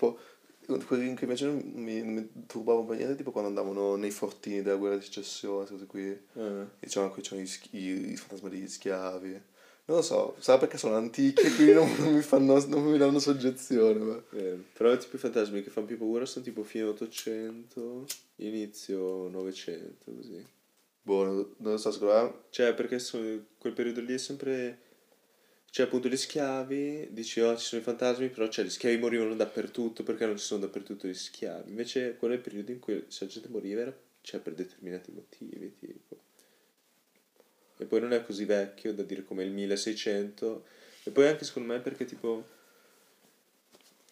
tipo, quelli che invece non mi, non mi turbavano per niente, tipo quando andavano nei fortini della guerra di secessione, queste cose qui. Eh. E c'erano qui c'erano i, fantasmi degli schiavi. Non lo so, sarà perché sono antichi e quindi non, non mi fanno, non mi danno soggezione. Ma... Vero. Però tipo i fantasmi che fanno più paura sono tipo fine 800, inizio 900, così. Boh, non lo so, secondo me... Cioè, perché sono- quel periodo lì è sempre... Cioè, appunto, gli schiavi, dici, oh, ci sono i fantasmi, però cioè, gli schiavi morivano dappertutto perché non ci sono dappertutto gli schiavi. Invece, quello è il periodo in cui se la gente moriva era cioè, per determinati motivi, tipo. E poi non è così vecchio da dire come il 1600. E poi anche secondo me perché, tipo...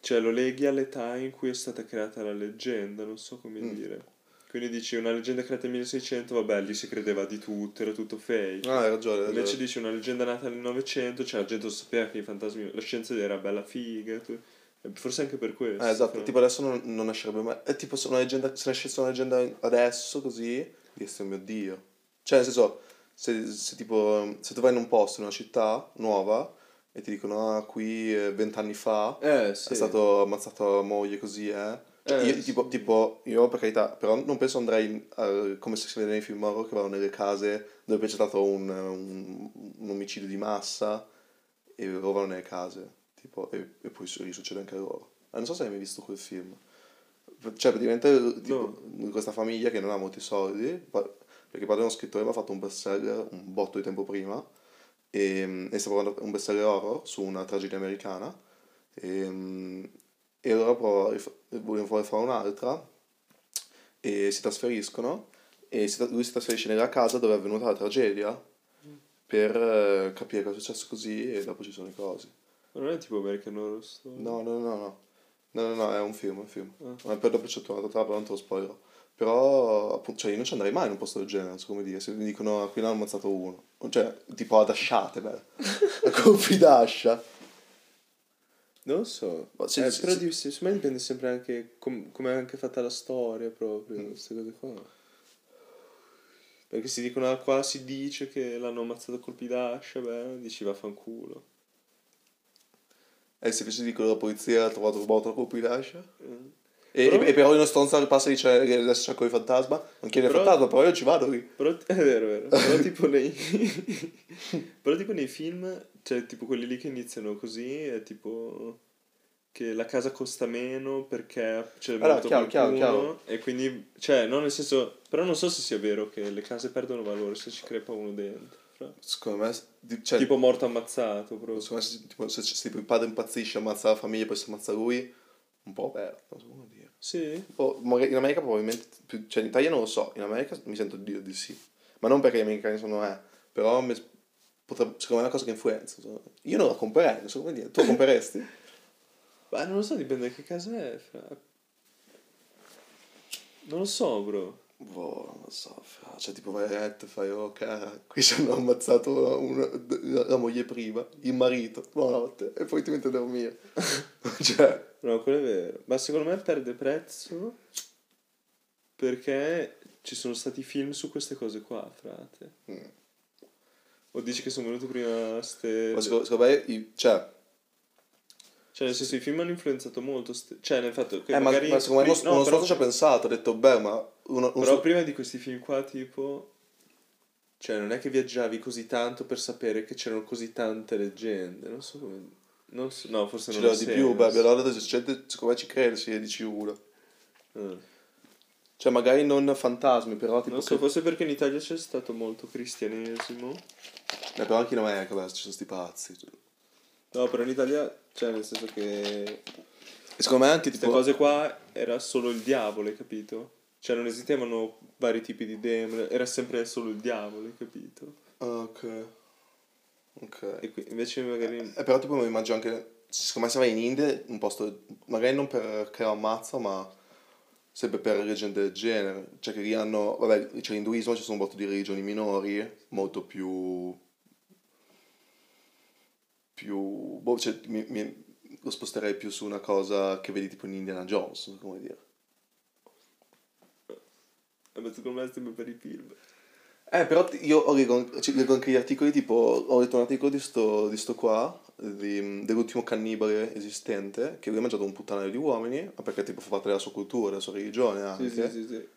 Cioè, lo leghi all'età in cui è stata creata la leggenda, non so come Mm. dire. Quindi dici, una leggenda creata nel 1600, vabbè, lì si credeva di tutto, era tutto fake. Ah, hai ragione, hai ragione. Invece dici una leggenda nata nel Novecento, cioè la gente lo sapeva che i fantasmi, la scienza era bella figa, tu- e forse anche per questo. Eh, esatto, però. tipo adesso non, non nascerebbe mai. È tipo se una leggenda, se nascesse una leggenda adesso così, diresti, oh mio Dio. Cioè, nel senso, se, se tipo, se tu vai in un posto, in una città nuova, e ti dicono, ah, qui eh, vent'anni fa Eh, sì. è stato ammazzato la moglie così, eh. Eh, io, tipo, tipo, io per carità, però non penso andrei eh, come se si vede nei film horror che vanno nelle case dove c'è stato un, un, un omicidio di massa e vanno nelle case, tipo, e, e poi su- risuccede anche a loro. Eh, non so se hai mai visto quel film. Cioè, praticamente, tipo, questa famiglia che non ha molti soldi, perché padre è uno scrittore, aveva fatto un bestseller un botto di tempo prima, e, e stava facendo un bestseller horror su una tragedia americana, e, e allora provano vogliono fare un'altra, e si trasferiscono, e si lui si trasferisce nella casa dove è avvenuta la tragedia, per eh, capire cosa è successo così, e dopo ci sono le cose. Ma non è tipo American Horror Story? No, no, no, no. No, no, no, è un film, è un film. Ah. Poi dopo c'è tornato tra, però non te lo spoilerò. Però, appunto, cioè, io non ci andrei mai in un posto del genere, non so come dire. Se mi dicono, ah, qui ne hanno ammazzato uno. Cioè, tipo ad asciate, beh. A colpi d'ascia. Non lo so. Se- Eh, se- però se- secondo me dipende sempre anche com- come è anche fatta la storia proprio, Mm. queste cose qua. Perché si dicono, ah, qua si dice che l'hanno ammazzato a colpi d'ascia, beh, dici vaffanculo. E se invece dicono la polizia ha trovato rubato colpi d'ascia. Eh. E, Però- e, però uno stronzo passa e dice che adesso c'è il fantasma. Non chiede il fantasma, però io ci vado lì. Però, è vero, è vero. Però tipo nei... però tipo nei film, cioè tipo quelli lì che iniziano così, è tipo che la casa costa meno perché c'è Allora, molto chiaro, chiaro, qualcuno chiaro. e quindi, cioè, no nel senso, però non so se sia vero che le case perdono valore se ci crepa uno dentro. fra. Secondo me, cioè, Tipo morto ammazzato proprio. secondo me se, tipo, se, se tipo, il padre impazzisce, ammazza la famiglia, poi si ammazza lui, un po' aperto, non so come dire. Sì? O magari in America probabilmente, più- cioè in Italia non lo so, in America mi sento di dire di sì. Ma non perché gli americani sono eh, però mi- potrebbe, secondo me è una cosa che influenza. Io non la comprerei, non so come dire. Tu la compreresti? Ma non lo so, dipende da che casa è. fra. Non lo so, bro. boh, non lo so. fra- Cioè tipo vai a letto e fai, oh cara, qui ci hanno ammazzato una- la, la moglie prima, il marito, buonanotte, e poi ti metti a dormire. cioè, No, quello è vero. Ma secondo me perde prezzo perché ci sono stati film su queste cose qua, frate. mm. O dici che sono venute prima ste... ma secondo, secondo me, i- cioè, Cioè, nel senso, i film hanno influenzato molto. ste- Cioè, nel fatto che eh, ma, magari... ma secondo me uno, no, uno però, stronzo ci ha pensato, ha detto, beh, ma uno, un però prima di questi film qua, tipo... Cioè, non è che viaggiavi così tanto per sapere che c'erano così tante leggende. Non so come... Non so... No, forse Ci non dà ha di più, beh, allora la gente secondo me ci crede se gli dici uno. Eh. Cioè magari non fantasmi, però tipo Non so, che... forse perché in Italia c'è stato molto cristianesimo. Eh, però anche in America, beh, ci sono sti pazzi. cioè. No, però in Italia, cioè, nel senso che E secondo me anche queste tipo... cose qua era solo il diavolo, hai capito? Cioè, non esistevano vari tipi di demoni, era sempre solo il diavolo, hai capito? Ah, ok. Ok. E qui, invece magari... Eh, però tipo mi immagino anche... Secondo me se vai in India, un posto... Magari non perché lo ammazza, ma... Sempre per leggende del genere. Cioè che lì hanno... Vabbè, c'è l'induismo, ci sono un botto di religioni minori, molto più... Più... Boh, cioè, mi, mi- lo sposterei più su una cosa che vedi tipo in Indiana Jones, come dire. Vabbè, secondo me è sempre per i film. Eh, però io leggo, leggo anche gli articoli, tipo, ho letto un articolo di sto, di sto qua, di- dell'ultimo cannibale esistente, che lui ha mangiato un puttanaio di uomini, ma perché tipo fa parte della sua cultura, della sua religione anche. Sì, sì, sì, sì.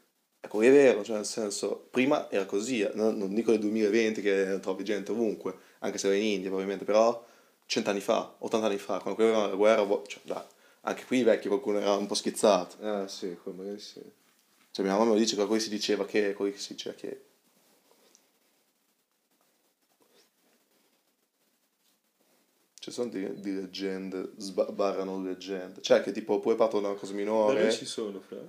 Ecco, è vero, cioè nel senso, prima era così, eh, non, non dico nel 2020 che trovi gente ovunque, anche se era in India probabilmente, però cent'anni fa, 80 anni fa, quando qui avevano la guerra, vo- cioè dai, anche qui i vecchi qualcuno era un po' schizzato. Ah, sì, quello magari sì. Cioè mia mamma lo dice che quelli si diceva che, quelli si diceva che... Ci sono di, di leggende, sba- barrano leggende, cioè che tipo poi partono da una cosa minore... noi ci sono, fra.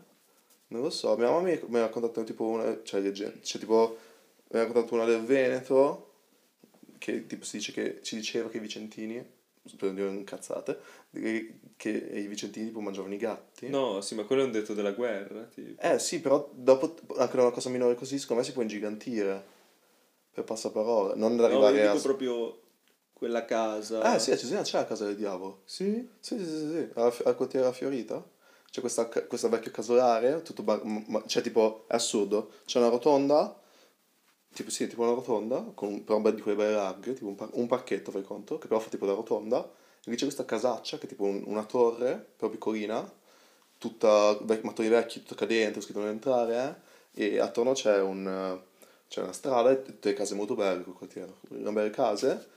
Non lo so, mia mamma mi, mi ha raccontato tipo una, cioè leggenda, cioè tipo, mi ha raccontato una del Veneto, che tipo si dice che, ci diceva che i vicentini, per non dire incazzate, che, i vicentini tipo mangiavano i gatti. No, sì, ma quello è un detto della guerra, tipo. Eh sì, però dopo, anche una cosa minore così, secondo me si può ingigantire, per passaparola, non No, ma arrivare io a... dico proprio quella casa. Eh sì, a Cesena c'è la casa del diavolo. Sì? Sì, sì, sì, sì. Al, al quartiere della Fiorita c'è questa, questa vecchia casolare, tutto bar- ma- cioè tipo, è assurdo, c'è una rotonda, tipo sì, tipo una rotonda, con un, però di quelle belle larghe, tipo un, par- un parchetto, fai conto, che però fa tipo da rotonda, e lì c'è questa casaccia, che è tipo un- una torre, però piccolina, tutta, vec- mattoni vecchi, tutta cadente, scritto non entrare, eh, e attorno c'è un... c'è una strada e tutte le case molto belle quel quartiere, una belle case,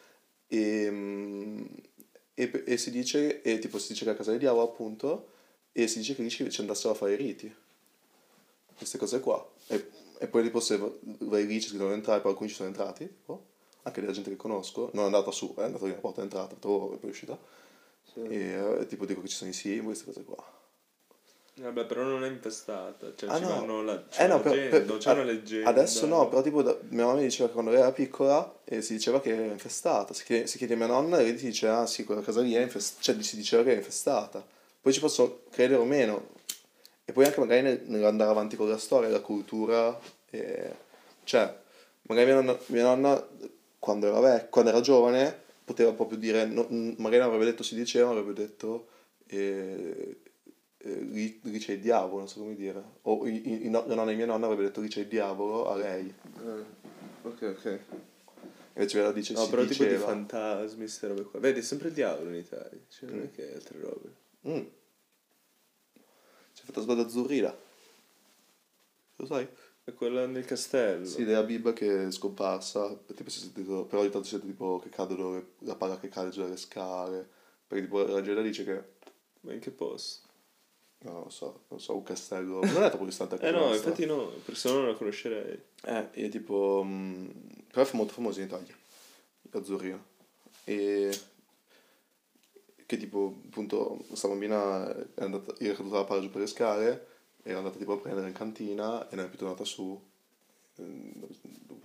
e, mm, e, e si dice, e tipo si dice che è la casa del diavolo appunto, e si dice che lì ci, ci andassero a fare i riti. Queste cose qua. E, e poi tipo se vai lì ci non entrare, poi alcuni ci sono entrati, tipo, anche della gente che conosco, non è andata su, è andata lì alla porta d'entrata, trovo e poi è uscita. Sì. E eh, tipo dico che ci sono i simboli, queste cose qua. Vabbè, però non è infestata. Cioè, Ah, ci no. vanno la... c'è Eh no, per- leggenda, per- non c'è una leggenda. Adesso no, però tipo da- mia mamma mi diceva che quando era piccola eh, si diceva che era infestata. Si chiede, si chiede a mia nonna e lei ti dice ah sì, quella casa lì è infestata, cioè si diceva che è infestata. Poi ci posso credere o meno. E poi anche magari nel- nell'andare avanti con la storia, la cultura, eh, cioè magari mia nonna, mia nonna quando, era vec- quando era giovane poteva proprio dire, no- magari non avrebbe detto si diceva, avrebbe detto eh, eh, c'è il diavolo, non so come dire. O i, i- i no- la nonna di mia nonna avrebbe detto lì c'è il diavolo a lei. Ah, ok, ok. Invece lei dice No, però tipo di diceva. fantasmi, queste robe qua. Vedi, è sempre il diavolo in Italia. Cioè, non è che altre robe. Mm. C'è fantasma d'azzurrina. Lo sai? È quella nel castello. Sì, della Bibbia che è scomparsa, tipo si è sentito, però ogni tanto si sente tipo che cadono, le- la palla che cade giù dalle scale. Perché tipo la leggenda dice che, Ma in che posto? No, non lo so, non so, un castello, non è troppo distante anche Eh no, infatti no, per se no non la conoscerei. Eh, e tipo, mm, però è molto famoso in Italia, l'azzurrino. E che tipo, appunto, questa bambina è andata, è caduta la palla giù per le scale, era andata tipo a prendere in cantina e non è più tornata su. ehm,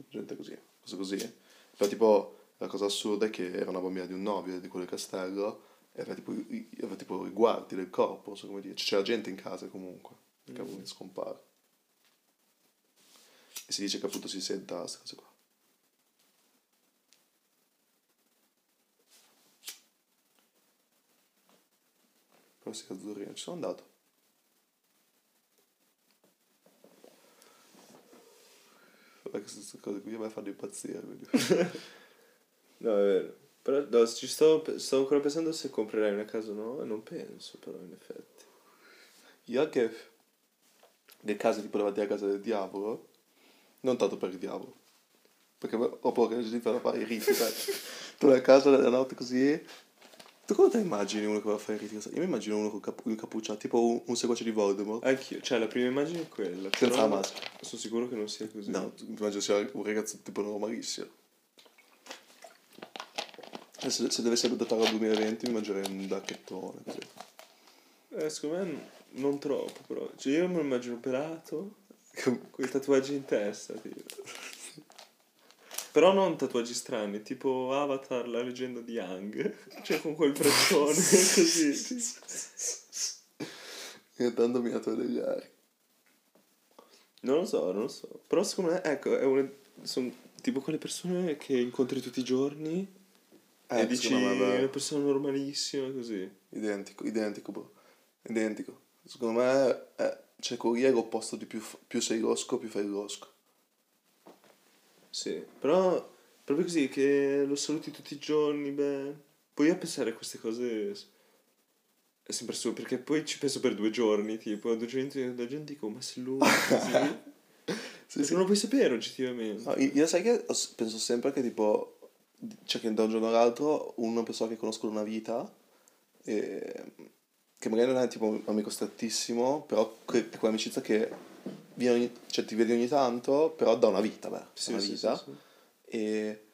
Gente così, cose così. Però tipo, la cosa assurda è che era una bambina di un nobile di quel castello e aveva tipo, i, aveva tipo i guardi del corpo, non so come dire. Cioè, c'era gente in casa comunque, perché mm. scompare. E si dice che appunto si senta queste cose qua. Però si azzurrino, ci sono andato. Vabbè, queste cose qui me fanno impazzire. No, è vero. Però no, ci sto, sto ancora pensando se comprerei una casa o no, e non penso però in effetti. Io anche le case tipo davanti alla casa del diavolo, non tanto per il diavolo, perché ho paura che la vada a fare i riti. Tu vai a casa nella notte così, tu come te immagini uno che va a fare i riti? Io mi immagino uno con cap- il cappuccio, tipo un, un seguace di Voldemort. Anch'io, cioè la prima immagine è quella. Senza la maschera. Sono sicuro che non sia così. No, immagino sia un ragazzo tipo normalissimo. E Se, se dovessi adattare al 2020 mi mangerei un dacchettone così. Eh, secondo me non troppo però. Cioè io me lo immagino pelato, con i tatuaggi in testa, tipo. Però non tatuaggi strani, tipo Avatar, la leggenda di Yang. Cioè con quel freccone così. E tanto mi degli ari. Non lo so, non lo so. Però secondo me, ecco, è una... sono tipo quelle persone che incontri tutti i giorni Eh, e dici una persona normalissima così. Identico, identico, bro. Identico. Secondo me eh, c'è Coria è l'opposto di più, più sei losco, più fai losco. Sì, però proprio così che lo saluti tutti i giorni, beh, poi a pensare a queste cose è sempre su, perché poi ci penso per due giorni, tipo, due giorni la gente dico, ma se lui. Sì, sì. Non lo puoi sapere oggettivamente. No, io io sai che penso sempre che tipo, cioè che da un giorno all'altro una persona che conosco da una vita, eh, che magari non è tipo un amico strettissimo, però que- è quell'amicizia che viene ogni- cioè, ti vedi ogni tanto, però da una vita, beh, Sì, una sì, vita, sì, e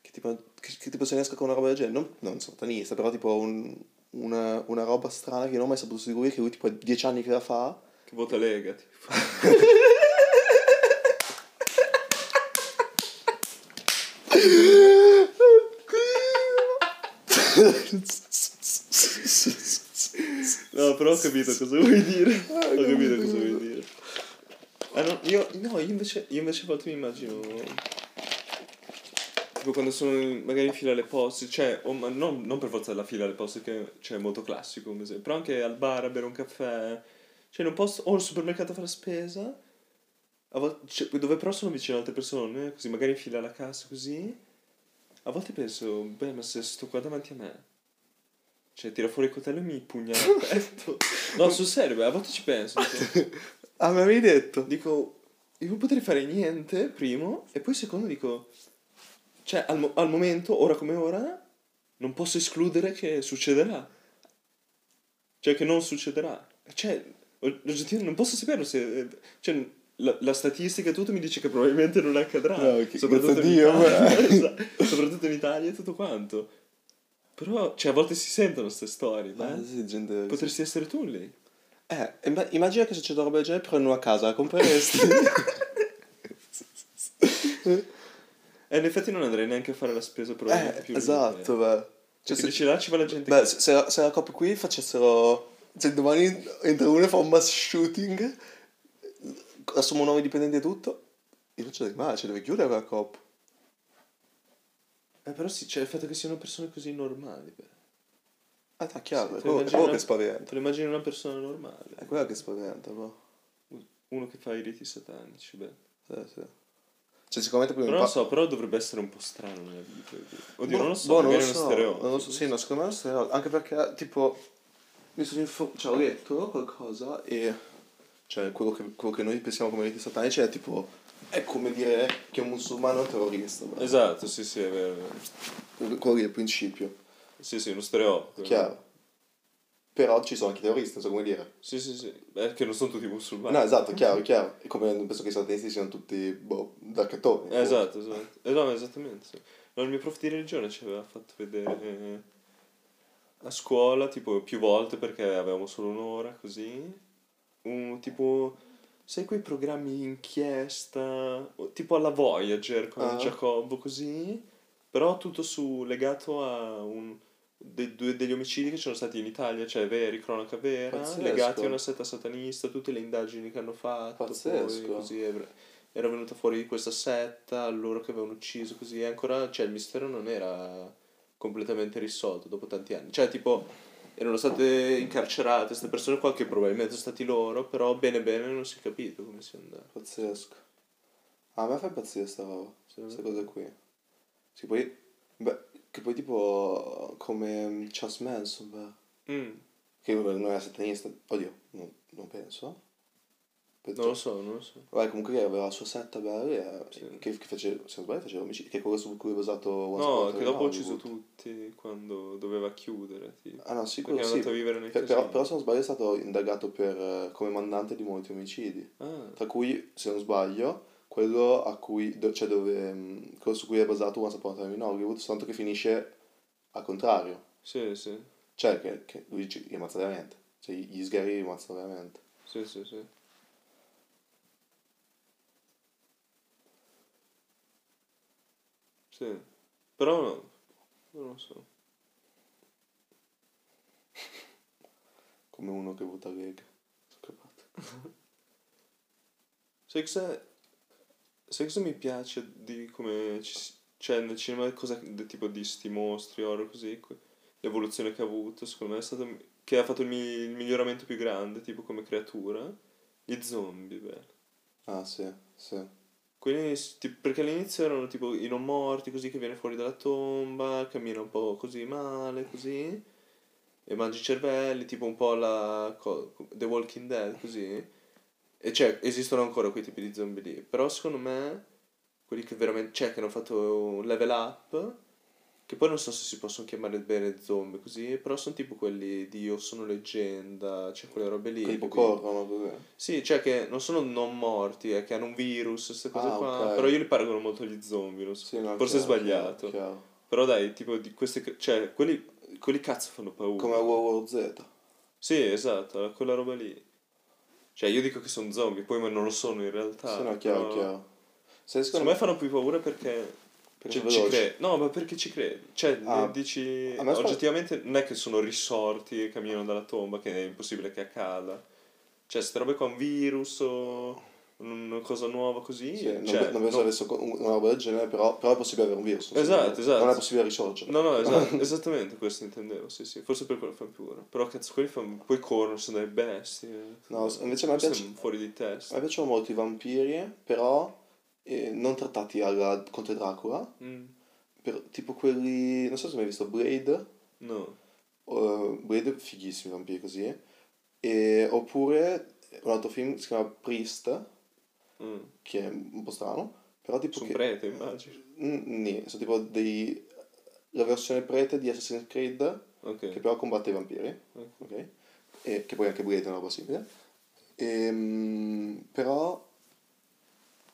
che tipo, che, che tipo se ne esca con una roba del genere, non, non satanista, però tipo un- una, una roba strana che non ho mai saputo seguire, che lui tipo è dieci anni che la fa, Che vota Lega, tipo. No, però ho capito cosa vuoi dire. Ho capito cosa vuoi dire. Ah, no, io, no, io invece, io invece a volte mi immagino... Tipo quando sono in- magari in fila alle poste, cioè, o, ma non, non per forza la fila alle poste, che cioè, è molto classico come esempio, però anche al bar a bere un caffè, cioè in un posto, o al supermercato a fare spesa, a volte, cioè, dove però sono vicino ad altre persone, così magari in fila alla cassa, così, a volte penso, beh, ma se sto qua davanti a me, cioè tira fuori il coltello e mi pugnala al petto. No, sul serio, beh, a volte ci penso, dico, ah, me l'avevi detto? dico, io non potrei fare niente, primo, e poi secondo dico, cioè al, mo- al momento, ora come ora, non posso escludere che succederà. Cioè che non succederà. Cioè, og- oggettivamente non posso saperlo se... Cioè, la, la statistica e tutto mi dice che probabilmente non accadrà. No, che- soprattutto, in Dio, Italia, esatto, soprattutto in Italia e tutto quanto. Però, cioè, a volte si sentono queste storie, beh. Eh, sì, gente... Potresti essere tu lì. Eh, imma- immagina che succede una roba del genere, però in una casa, la compreresti? E in effetti non andrei neanche a fare la spesa probabilmente eh, più esatto, eh. beh. Cioè, Cioè, se dici là ci va la gente beh, che- se, se la, se la coppia qui facessero... Cioè, domani entra uno e fa un mass shooting, assumono nuovi dipendenti e tutto, io non ce l'ho mai, ci deve chiudere la coppa. Eh, però sì, cioè il fatto che siano persone così normali, beh. Ah, è chiaro, Sì, è quello, è quello una- che spaventa. Te lo immagini una persona normale. È quello che spaventa, boh. Uno che fa i riti satanici, beh. Sì, sì. Cioè, sicuramente prima non impa- so, però dovrebbe essere un po' strano nella vita. Oddio, Boh, non lo so, boh, non lo è uno so, stereotipo. non lo so, sì, no, secondo me è uno stereotipo. Anche perché, tipo, mi sono info- cioè, ho letto qualcosa e, cioè, quello che, quello che noi pensiamo come riti satanici è tipo, è come dire che un musulmano è un terrorista. beh. Esatto, sì, sì, è vero. è vero. Quello lì è il principio, Sì, sì, uno stereotipo. chiaro. Però ci sono anche terroristi, non so come dire. Sì, sì, sì. Beh, che non sono tutti musulmani. No, esatto, chiaro, chiaro. E come non penso che i satanisti siano tutti, boh, da cattoni. Eh, esatto, esatto. Eh, no, esattamente, sì. No, il mio prof di religione ci aveva fatto vedere eh, a scuola, tipo, più volte, perché avevamo solo un'ora, così, un tipo, sai quei programmi inchiesta, tipo alla Voyager con Ah. Giacobbo, così, però tutto su, legato a un, de- due- degli omicidi che ci sono stati in Italia, cioè veri, cronaca vera, Pazzesco. legati a una setta satanista, tutte le indagini che hanno fatto, Pazzesco. poi così, era- era venuta fuori questa setta, loro che avevano ucciso così, e ancora, cioè il mistero non era completamente risolto dopo tanti anni. Cioè, tipo, erano state incarcerate queste persone qua che probabilmente sono stati loro, però bene bene non si è capito come sia andato. Pazzesco. A me fa impazzire sta roba, Sì. queste cose qui. Sì, poi, beh, che poi tipo come Charles Manson, beh, Mm, che vabbè, non era satanista, oddio, non, non penso. Penso- non lo so, non lo so. Vabbè, comunque che aveva la sua setta, beh, e- Sì. che, che fece, se non sbaglio, faceva omicidi, che è quello su cui è basato Once No, a che dopo ha ucciso tutti quando doveva chiudere, tipo. Ah no, sì, Perché sì. andato a vivere nei Per- però, però se non sbaglio è stato indagato per, eh, come mandante di molti omicidi. Ah, Tra cui, se non sbaglio, quello a cui, cioè dove, mh, quello su cui è basato Once Upon a Time in Hollywood, soltanto che finisce al contrario. sì, sì, Cioè, che, che lui ci li ammazza veramente. Cioè, gli sgherri li ammazza veramente. sì, sì, sì. Sì, però no, non lo so. Come uno che vota Lega. Sai cosa mi piace di come ci, cioè nel cinema cosa del tipo di sti mostri, horror così, l'evoluzione che ha avuto, secondo me è stato che ha fatto il, mi- il miglioramento più grande, tipo come creatura, gli zombie, beh. Ah, sì, sì. S- tipo, perché all'inizio erano tipo i non morti, così che viene fuori dalla tomba, cammina un po' così male, così, e mangia i cervelli, tipo un po' la co- The Walking Dead, così. E cioè, esistono ancora quei tipi di zombie lì. Però secondo me, quelli che veramente, cioè, che hanno fatto un level up, che poi non so se si possono chiamare bene zombie così, però sono tipo quelli di Io sono leggenda, cioè quelle robe lì. Tipo corrono così. Sì, cioè che non sono non morti, è che hanno un virus, queste cose Ah, qua. ok. Però io li paragono molto agli zombie, non so. Sì, no, Forse è chiaro, sbagliato. chiaro, chiaro. Però dai, tipo di queste... Cioè, quelli, quelli cazzo fanno paura. Come War Z. Sì, esatto, quella roba lì. Cioè, io dico che sono zombie, poi ma non lo sono in realtà. sì, no, chiaro, però- chiaro. Se Secondo me fanno più paura perché... perché Cioè, ci credi. No, ma perché ci credi? Cioè, Ah, dici... Oggettivamente non è che sono risorti e camminano dalla tomba, che è impossibile che accada. Cioè, ste robe con un virus o una cosa nuova così... Sì, non, cioè, non penso no- adesso con una roba del genere, però, però è possibile avere un virus. Esatto, esatto. Non è possibile risorgere. No, no, esatto, esattamente questo intendevo, sì, sì. Forse per quello fanno più ora. Però cazzo, quelli fanno... Poi corrono, sono delle bestie. No, invece a me piace- è fuori di A me testa. piacciono molto i vampiri, però eh, non trattati alla, contro Dracula. Mm, Per- tipo quelli... Non so se hai mai visto Blade. no. Uh, Blade fighissimi i vampiri così. E, oppure un altro film si chiama Priest, Mm. che è un po' strano. Però tipo Sono che... prete, immagino. Mm, nì, sono tipo dei... La versione prete di Assassin's Creed, Ok. che però combatte i vampiri. ok. ok? E che poi anche Blade è una roba simile. Ehm, però,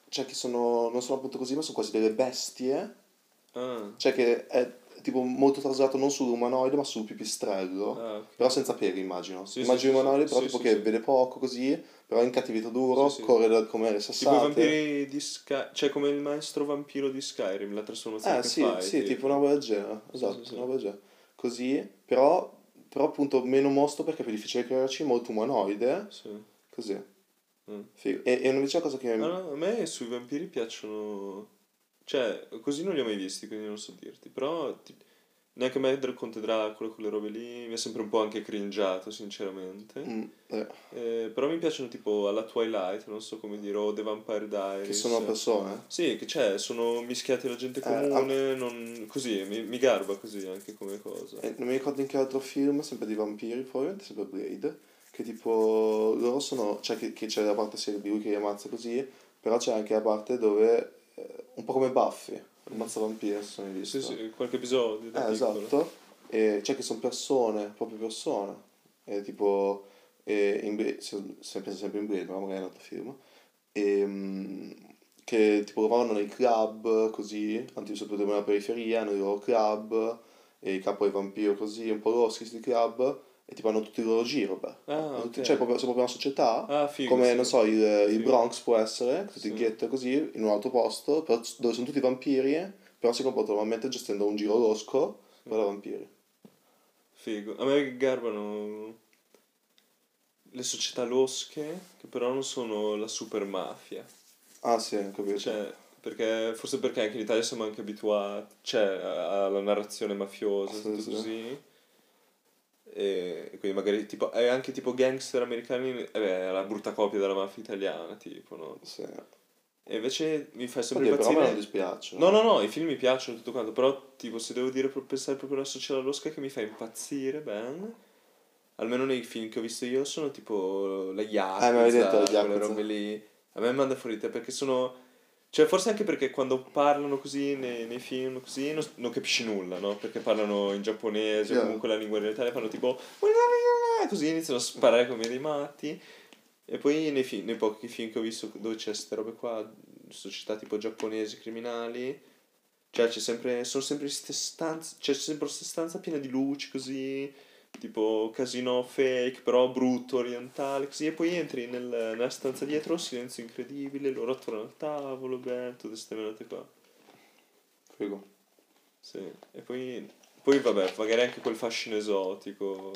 cioè che sono, non sono appunto così, ma sono quasi delle bestie. Ah, Cioè che è tipo molto traslato non sull'umanoide, ma sul pipistrello. ah, ok. Però senza peli, immagino. Sì, immagino sì, umanoide, sì, però sì, tipo che vede poco così, però è incattivito duro, corre da, come le Tipo i vampiri di Skyrim, cioè come il maestro vampiro di Skyrim, la trasformazione Eh che sì, fai. sì, tipo una roba del genere, esatto, una roba del genere. Così, però, però appunto meno mostro perché è più difficile crearci, molto umanoide, Sì. così. Mm. Figo. E, e invece la cosa che... Ah, no, a me sui vampiri piacciono... Cioè, così non li ho mai visti, quindi non so dirti. Però ti- neanche me Dra- Conte Dracula, quelle robe lì, mi è sempre un po' anche cringiato, sinceramente. Mm, eh, Eh, però mi piacciono tipo alla Twilight, non so come dire, o The Vampire Diaries. che sono persone. Sì, che c'è, sono mischiati alla gente Eh, comune, non... così, mi, mi garba così anche come cosa. E non mi ricordo in che altro film, sempre di vampiri, probabilmente sempre Blade, che tipo loro sono, cioè che, che c'è la parte sia di lui che li ammazza così, però c'è anche la parte dove, eh, un po' come Buffy, ammazza vampiri, se sono visto. Sì, sì, qualche episodio Eh, esatto, e c'è che sono persone, proprio persone, e tipo, e in Blade, se, se penso sempre in Blade, ma magari è un altro film, e, mm, che tipo lavoravano nei club, così, anche soprattutto nella periferia, nei loro club, e i capo dei vampiri così, un po' loschi questi club, e tipo hanno tutto il loro giro, beh. Ah, Tutti- ok. Cioè, proprio, sono proprio una società, Ah, figo, come, sì. non so, il, il Sì. Bronx può essere, tutti Sì. i ghetto così, in un altro posto, però- dove sono tutti vampiri, però si comportano normalmente gestendo un giro losco, però da vampiri. Figo. A me garbano le società losche, che però non sono la super mafia. Ah sì, capito. Cioè, perché, forse perché anche in Italia siamo anche abituati, cioè, alla narrazione mafiosa, Sì, tutto sì. così. E quindi magari tipo, è anche tipo gangster americani, eh è la brutta copia della mafia italiana, tipo, no? Sì. E invece mi fa sempre Oddio, però a me non impazzire... dispiace. No, no, no, i film mi piacciono tutto quanto, però tipo se devo dire pensare proprio alla società losca che mi fa impazzire, ben, almeno nei film che ho visto io sono tipo la Yakuza, Eh, mi avevi detto la quelle Yakuza. robe lì. A me manda fuori te perché sono... Cioè forse anche perché quando parlano così nei, nei film così non, non capisci nulla, no? Perché parlano in giapponese o Yeah. comunque la lingua orientale fanno tipo... Così iniziano a sparare come dei matti. E poi nei, film, nei pochi film che ho visto dove c'è queste robe qua, società tipo giapponesi, criminali, cioè c'è sempre, sono sempre queste stanze, c'è sempre questa stanza piena di luci così, tipo casino fake, però brutto, orientale, così, e poi entri nel- nella stanza dietro, silenzio incredibile, loro attorno al tavolo, beh, tutte queste menate qua. Figo. Sì, e poi, poi vabbè, magari anche quel fascino esotico,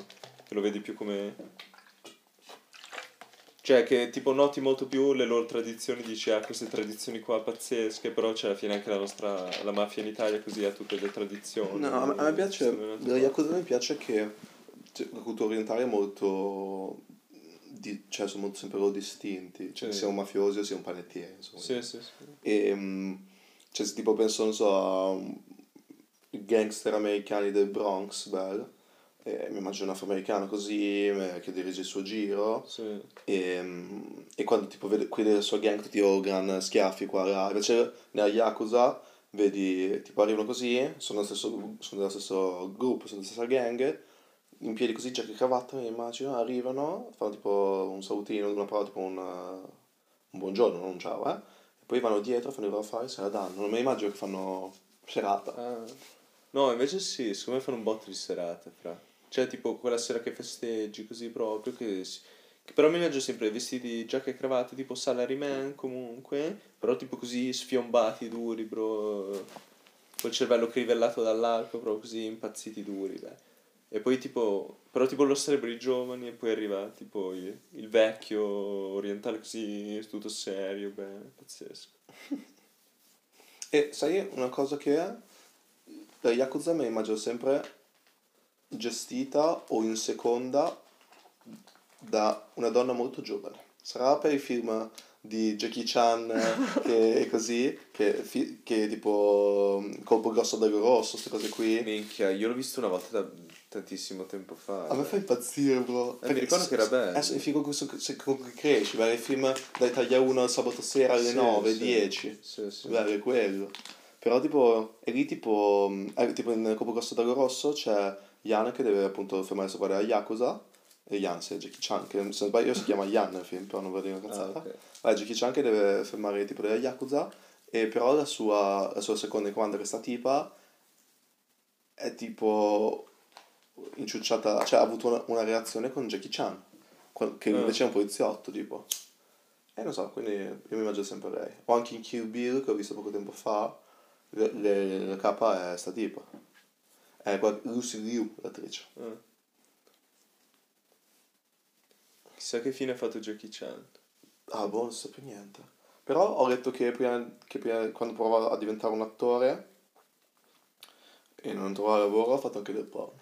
che lo vedi più come... Cioè che tipo noti molto più le loro tradizioni, dici ah queste tradizioni qua pazzesche, però c'è alla fine anche la nostra, la mafia in Italia così ha tutte le tradizioni. No, a me, a me piace, della. Yakuza mi piace che cioè, la cultura orientale è molto di- cioè, sono molto sempre loro distinti. Cioè, sia un mafioso sia un panettiere, insomma. Sì, sì, sì. E, mm, cioè, se tipo penso, non so, a um, i gangster americani del Bronx, bello. E mi immagino un afroamericano così, eh, che dirige il suo giro. Sì. E, mm, e quando tipo vede quelli della sua gang tutti oh, gran schiaffi qua là. Invece nella Yakuza vedi tipo arrivano così, sono dello stesso, sono dello stesso gruppo, sono della stessa gang, in piedi così, giacca e cravatta, mi immagino, arrivano, fanno tipo un salutino, una parola tipo un, un buongiorno, non un ciao, eh. E poi vanno dietro, fanno i loro se la danno. Non mi immagino che fanno serata. Ah. No, invece sì, secondo me fanno un botto di serate, fra. Cioè, tipo, quella sera che festeggi così proprio, che, che però mi immagino sempre vestiti giacca e cravatta, tipo salaryman comunque, però tipo così sfiombati, duri, bro, col cervello crivellato dall'arco, proprio così impazziti duri, beh. E poi tipo, però tipo lo sarebbero i giovani e poi arriva tipo il, il vecchio orientale così, tutto serio, beh, pazzesco. E sai una cosa che è? La Yakuza mi immagino sempre gestita o in seconda da una donna molto giovane. Sarà per i film di Jackie Chan che è così, che, fi- che tipo Colpo grosso dago rosso, queste cose qui. Minchia, io l'ho visto una volta da tantissimo tempo fa. A me fa impazzire, bro. Eh, mi ricordo che era bello. Adesso il film con cui, se- con cui cresci, beh, il film da Italia 1 al sabato sera alle Sì, 9, sì. 10. Sì, sì. Bello, è quello. Però tipo, e lì tipo, mh, eh, tipo in Copo Grosso Dago Rosso c'è Yan che deve appunto fermare il sopra della Yakuza, e Yan, se Jackie Chan, che se non sbaglio si chiama Yan nel film, però non voglio dire una Ah, cazzata. ok. Vai, Jackie Chan che deve fermare tipo della Yakuza, e però la sua, la sua seconda in comando, questa tipa, è tipo inciucciata, cioè ha avuto una, una reazione con Jackie Chan, che Ah. invece è un poliziotto, tipo. E non so, quindi io mi immagino sempre lei. O anche in Kill Bill, che ho visto poco tempo fa, le, le- la capa è sta tipa. È quella- Lucy Liu, l'attrice. Ah. Chissà che fine ha fatto Jackie Chan. Ah, boh, non so più niente. Però ho letto che, prima, che prima- quando provava a diventare un attore e non trovava lavoro, ha fatto anche del porno.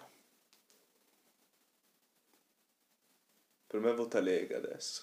Per me vota Lega adesso.